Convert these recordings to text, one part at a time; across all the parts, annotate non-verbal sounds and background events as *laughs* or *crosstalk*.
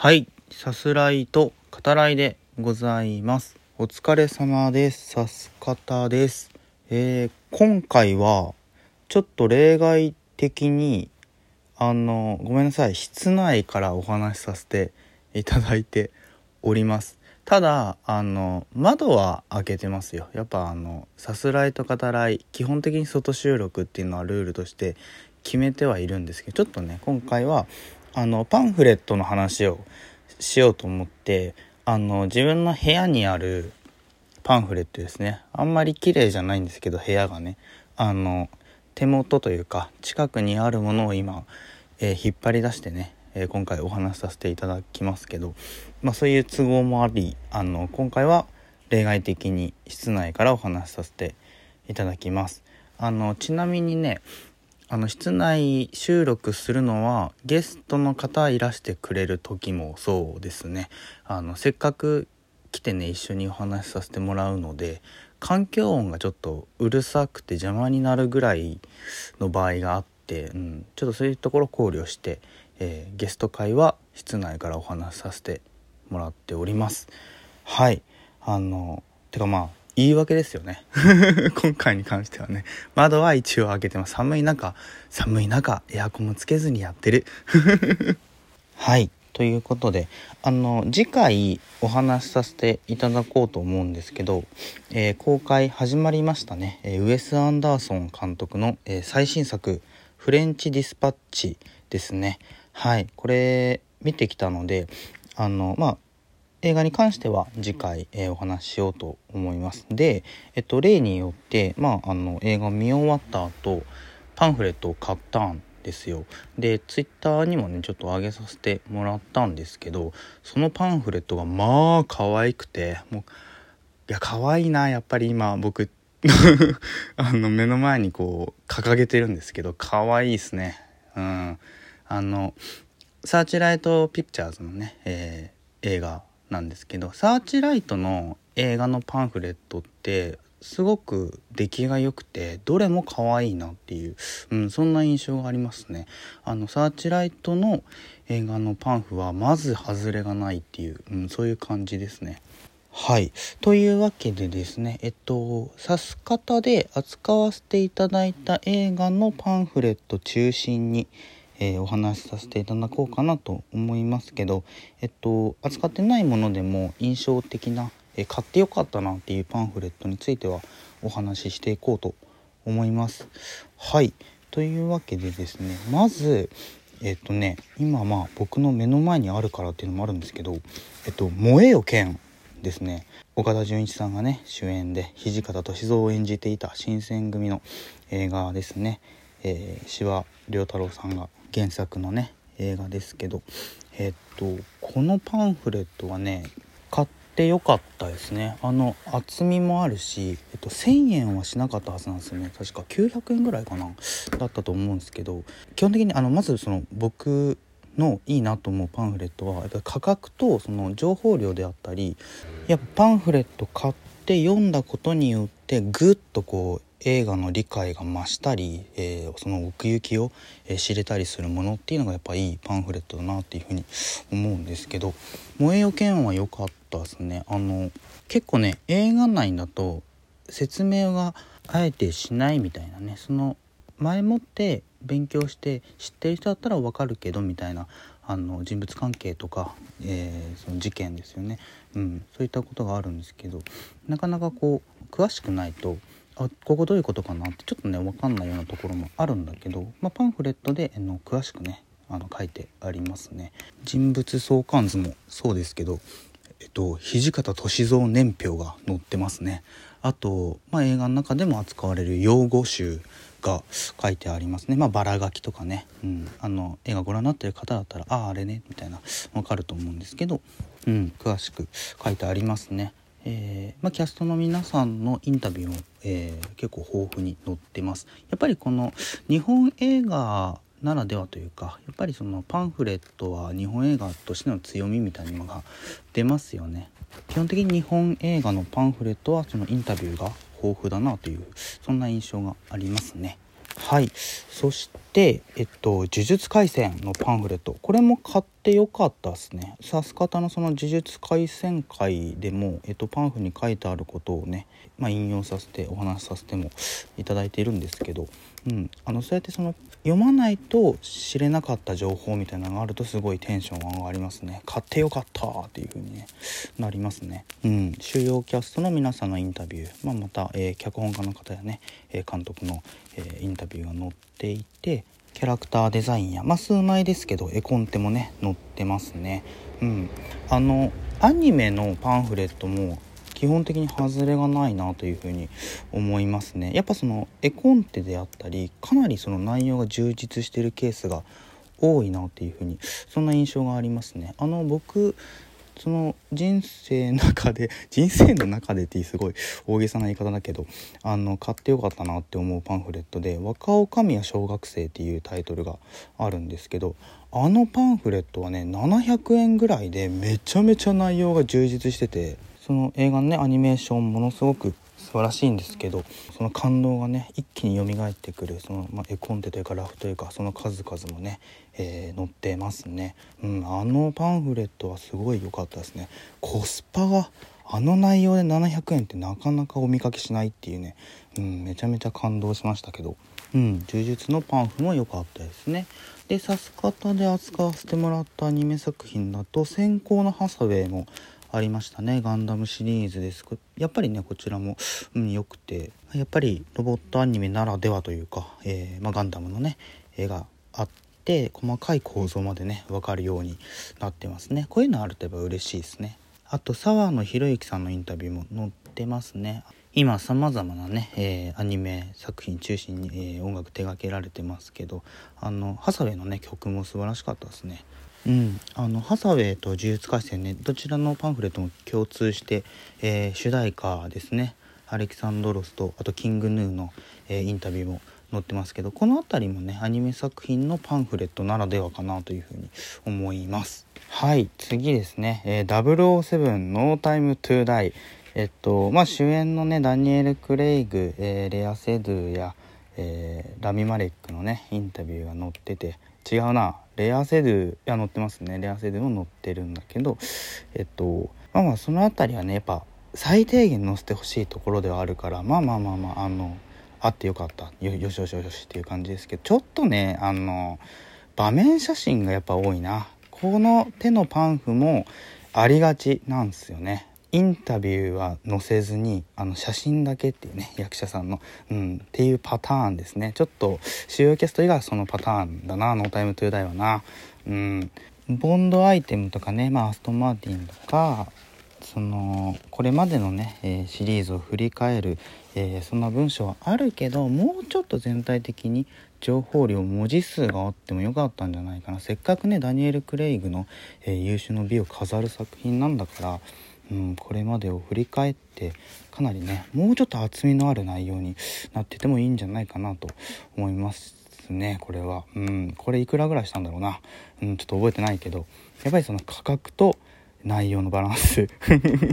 はい、さすらいと語らいでございます。お疲れ様です。さす方です。えー今回はちょっと例外的にあのごめんなさい室内からお話しさせていただいております。ただあの窓は開けてますよ。やっぱあのさすらいと語らい基本的に外収録っていうのはルールとして決めてはいるんですけどちょっとね今回はあのパンフレットの話をしようと思ってあの自分の部屋にあるパンフレットですねあんまり綺麗じゃないんですけど部屋がねあの手元というか近くにあるものを今、えー引っ張り出してね、えー今回お話しさせていただきますけど、まあ、そういう都合もありあの今回は例外的に室内からお話しさせていただきます。あのちなみにねあの室内収録するのはゲストの方いらしてくれる時もそうですね。あのせっかく来てね一緒にお話しさせてもらうので環境音がちょっとうるさくて邪魔になるぐらいの場合があって、うん、ちょっとそういうところ考慮して、えーゲスト会は室内からお話しさせてもらっております。はい。あのてかまあ言い訳ですよね。*laughs* 今回に関してはね。窓は一応開けてます。寒い中寒い中エアコンもつけずにやってる。*laughs* はい。ということであの次回お話しさせていただこうと思うんですけど、えー公開始まりましたね、えーウェス・アンダーソン監督の、えー最新作「フレンチ・ディスパッチ」ですね。はい。これ見てきたのであのまあ映画に関しては次回、えーお話ししようと思います。で、えっと、例によって、まあ、あの映画を見終わった後パンフレットを買ったんですよ。でツイッターにもねちょっと上げさせてもらったんですけどそのパンフレットがまあ可愛くてもういや可愛いなやっぱり今僕 *laughs* あの目の前にこう掲げてるんですけど可愛いですね。うん。あのサーチライトピクチャーズのね、えー映画なんですけどサーチライトの映画のパンフレットってすごく出来が良くてどれも可愛いなっていう、うん、そんな印象がありますねあのサーチライトの映画のパンフはまず外れがないっていう、うん、そういう感じですねはい。というわけでですね、えっと、指す方で扱わせていただいた映画のパンフレット中心に、えーお話しさせていただこうかなと思いますけど、えっと、扱ってないものでも印象的な、えー買ってよかったなっていうパンフレットについてはお話ししていこうと思います。はい。というわけでですね、まず、えっとね、今まあ僕の目の前にあるからっていうのもあるんですけど、えっと、燃えよ剣ですね岡田准一さんがね主演で土方歳三を演じていた新選組の映画ですね、えー、司馬遼太郎さんが原作のね映画ですけどえっとこのパンフレットはね買ってよかったですね。あの厚みもあるし、えっと、1,000円はしなかったはずなんですよね。確か900円ぐらいかなだったと思うんですけど基本的にあのまずその僕のいいなと思うパンフレットはやっぱり価格とその情報量であったりやっぱパンフレット買って読んだことによってぐっとこう映画の理解が増したり、えーその奥行きを、えー知れたりするものっていうのがやっぱいいパンフレットだなっていうふうに思うんですけど「燃えよ剣」は良かったですね。あの結構ね映画内だと説明があえてしないみたいなねその前もって勉強して知ってる人だったら分かるけどみたいなあの人物関係とか、えーその事件ですよね、うん、そういったことがあるんですけどなかなかこう詳しくないとあここどういうことかなってちょっとね分かんないようなところもあるんだけど、まあ、パンフレットでの詳しくねあの書いてありますね。人物相関図もそうですけどえっと、土方歳三年表が載ってますね。あと、まあ、映画の中でも扱われる用語集が書いてありますね。まあバラ書きとかね、うん、あの映画ご覧になってる方だったらあああれねみたいなわかると思うんですけど、うん、詳しく書いてありますね。えーまあ、キャストの皆さんのインタビューも、えー結構豊富に載ってます。やっぱりこの日本映画ならではというかやっぱりそのパンフレットは日本映画としての強みみたいなのが出ますよね。基本的に日本映画のパンフレットはそのインタビューが豊富だなというそんな印象がありますね。はい。そしてえっと「呪術廻戦」のパンフレット。これも買ってよかったですね。さす方のその「呪術廻戦会」でも、えっと、パンフに書いてあることをね、まあ、引用させてお話しさせてもいただいているんですけど、うん、あのそうやってその読まないと知れなかった情報みたいなのがあるとすごいテンション上がりますね。買ってよかったっていう風に、ね、なりますね。うん。主要キャストの皆さんのインタビュー、まあ、また、えー、脚本家の方やねえ監督の、えー、インタビューが載っていてキャラクターデザインや、まあ、数枚ですけど絵コンテもね載ってますね。うん。あのアニメのパンフレットも基本的に外れがないなというふうに思いますね。やっぱその絵コンテであったりかなりその内容が充実してるケースが多いなっていうふうにそんな印象がありますね。あの僕その人生の中で *laughs* 人生の中でってすごい大げさな言い方だけどあの買ってよかったなって思うパンフレットで「若女将や小学生」っていうタイトルがあるんですけどあのパンフレットはね700円ぐらいでめちゃめちゃ内容が充実しててその映画のねアニメーションものすごく素晴らしいんですけどその感動がね一気に蘇ってくるその、まあ、絵コンテというかラフというかその数々もね、えー、載ってますね、うん、あのパンフレットはすごい良かったですね。コスパがあの内容で700円ってなかなかお見かけしないっていうね、うん、めちゃめちゃ感動しましたけど、うん、呪術のパンフも良かったですね。でさす方で扱わせてもらったアニメ作品だと「先行のハサウェイ」もありましたね。ガンダムシリーズです。やっぱりねこちらも、うん、よくて。やっぱりロボットアニメならではというか、えー、まあ、ガンダムのね絵があって細かい構造までね分かるようになってますね。こういうのあるとやっぱ嬉しいですね。あと沢野博之さんのインタビューも載ってますね。今さまざまなね、えー、アニメ作品中心に、えー、音楽手掛けられてますけどあのハサウェイのね曲も素晴らしかったですね。うん、あのハサウェイと呪術廻戦ねどちらのパンフレットも共通して、えー、主題歌ですね。アレキサンドロスとあとキングヌーの、えー、インタビューも載ってますけどこの辺りもねアニメ作品のパンフレットならではかなというふうに思います。はい。次ですね、えー、007ノータイムトゥーダイ。えっとまあ主演のねダニエル・クレイグ、えー、レア・セドゥや、えー、ラミ・マレックのねインタビューが載ってて違うな。レアセドゥいや載ってますね。レアセドゥも載ってるんだけどえっとまあまあその辺りはねやっぱ最低限載せてほしいところではあるからまあまあまあまああのあってよかった。よよしよしよしっていう感じですけどちょっとねあの場面写真がやっぱ多いな。この手のパンフもありがちなんですよね。インタビューは載せずにあの写真だけっていうね役者さんの、うん、っていうパターンですね。ちょっと主要キャスト以外はそのパターンだなノータイムトゥーダイはな。うん。ボンドアイテムとかね、まあ、アストンマーティンとかそのこれまでのね、えー、シリーズを振り返る、えー、そんな文章はあるけどもうちょっと全体的に情報量文字数があってもよかったんじゃないかな。せっかくねダニエル・クレイグの、えー、優秀の美を飾る作品なんだからうん、これまでを振り返ってかなりねもうちょっと厚みのある内容になっててもいいんじゃないかなと思いますねこれは、うん、これいくらぐらいしたんだろうな、うん、ちょっと覚えてないけどやっぱりその価格と内容のバランス。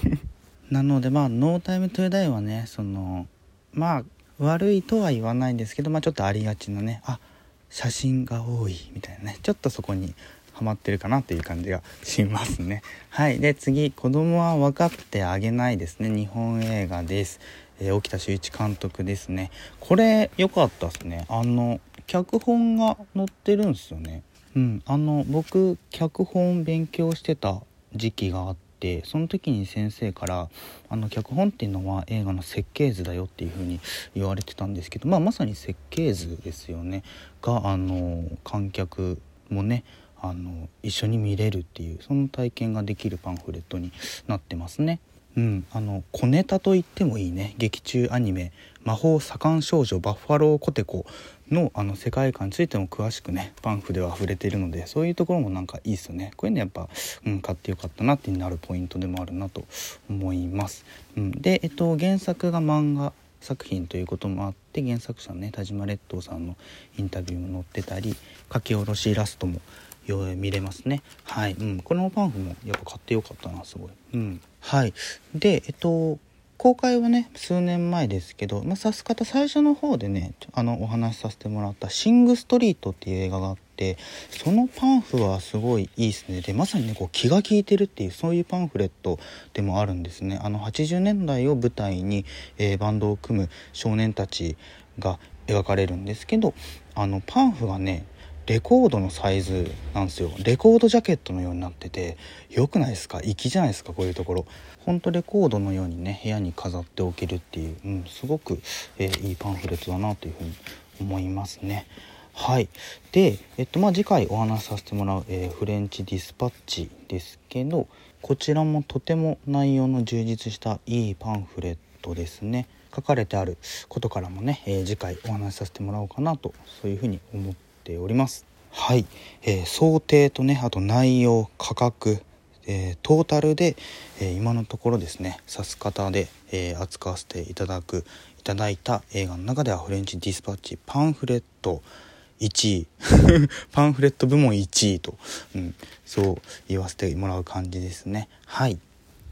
*laughs* なのでまあノータイムトゥーダイはねそのまあ悪いとは言わないんですけどまあちょっとありがちなねあ写真が多いみたいなねちょっとそこにハマってるかなっていう感じがしますね。はい。で次。子供は分かってあげないですね。日本映画です。えー、沖田修一監督ですね。これ良かったですね。あの脚本が載ってるんですよね。うん。あの僕脚本勉強してた時期があってその時に先生からあの脚本っていうのは映画の設計図だよっていう風に言われてたんですけど、まあ、まさに設計図ですよね。があの観客もねあの一緒に見れるっていうその体験ができるパンフレットになってますね。うん、あの小ネタと言ってもいいね劇中アニメ「魔法左官少女バッファローコテコの」あの世界観についても詳しくねパンフでは溢れているのでそういうところもなんかいいっすよねこういうのやっぱ、うん、買ってよかったなってなるポイントでもあるなと思います。うん、で、えっと、原作が漫画作品ということもあって原作者のね田島列島さんのインタビューも載ってたり書き下ろしイラストも見れますね。はい、うん、このパンフもやっぱ買ってよかったなすごい。うん。はい。でえっと公開はね数年前ですけど、まあ、さす方最初の方でねあのお話しさせてもらった「シング・ストリート」っていう映画があってそのパンフはすごいいいですね。でまさにねこう気が利いてるっていうそういうパンフレットでもあるんですね。あの80年代を舞台に、えー、バンドを組む少年たちが描かれるんですけどあのパンフがねレコードのサイズなんですよ。レコードジャケットのようになってて良くないですか？粋じゃないですか？こういうところ。ほんとレコードのようにね部屋に飾っておけるっていう、うん、すごく、えー、いいパンフレットだなというふうに思いますね。はい。で、えっとまあ、次回お話しさせてもらう、えー、フレンチディスパッチですけどこちらもとても内容の充実したいいパンフレットですね。書かれてあることからもね、えー、次回お話しさせてもらおうかなとそういうふうに思っております。はい、えー、想定とねあと内容価格えー、トータルで、えー、今のところですね指す方で、えー、扱わせていただくいただいた映画の中ではフレンチディスパッチパンフレット1位。*laughs* パンフレット部門1位と、うん、そう言わせてもらう感じですね。はい。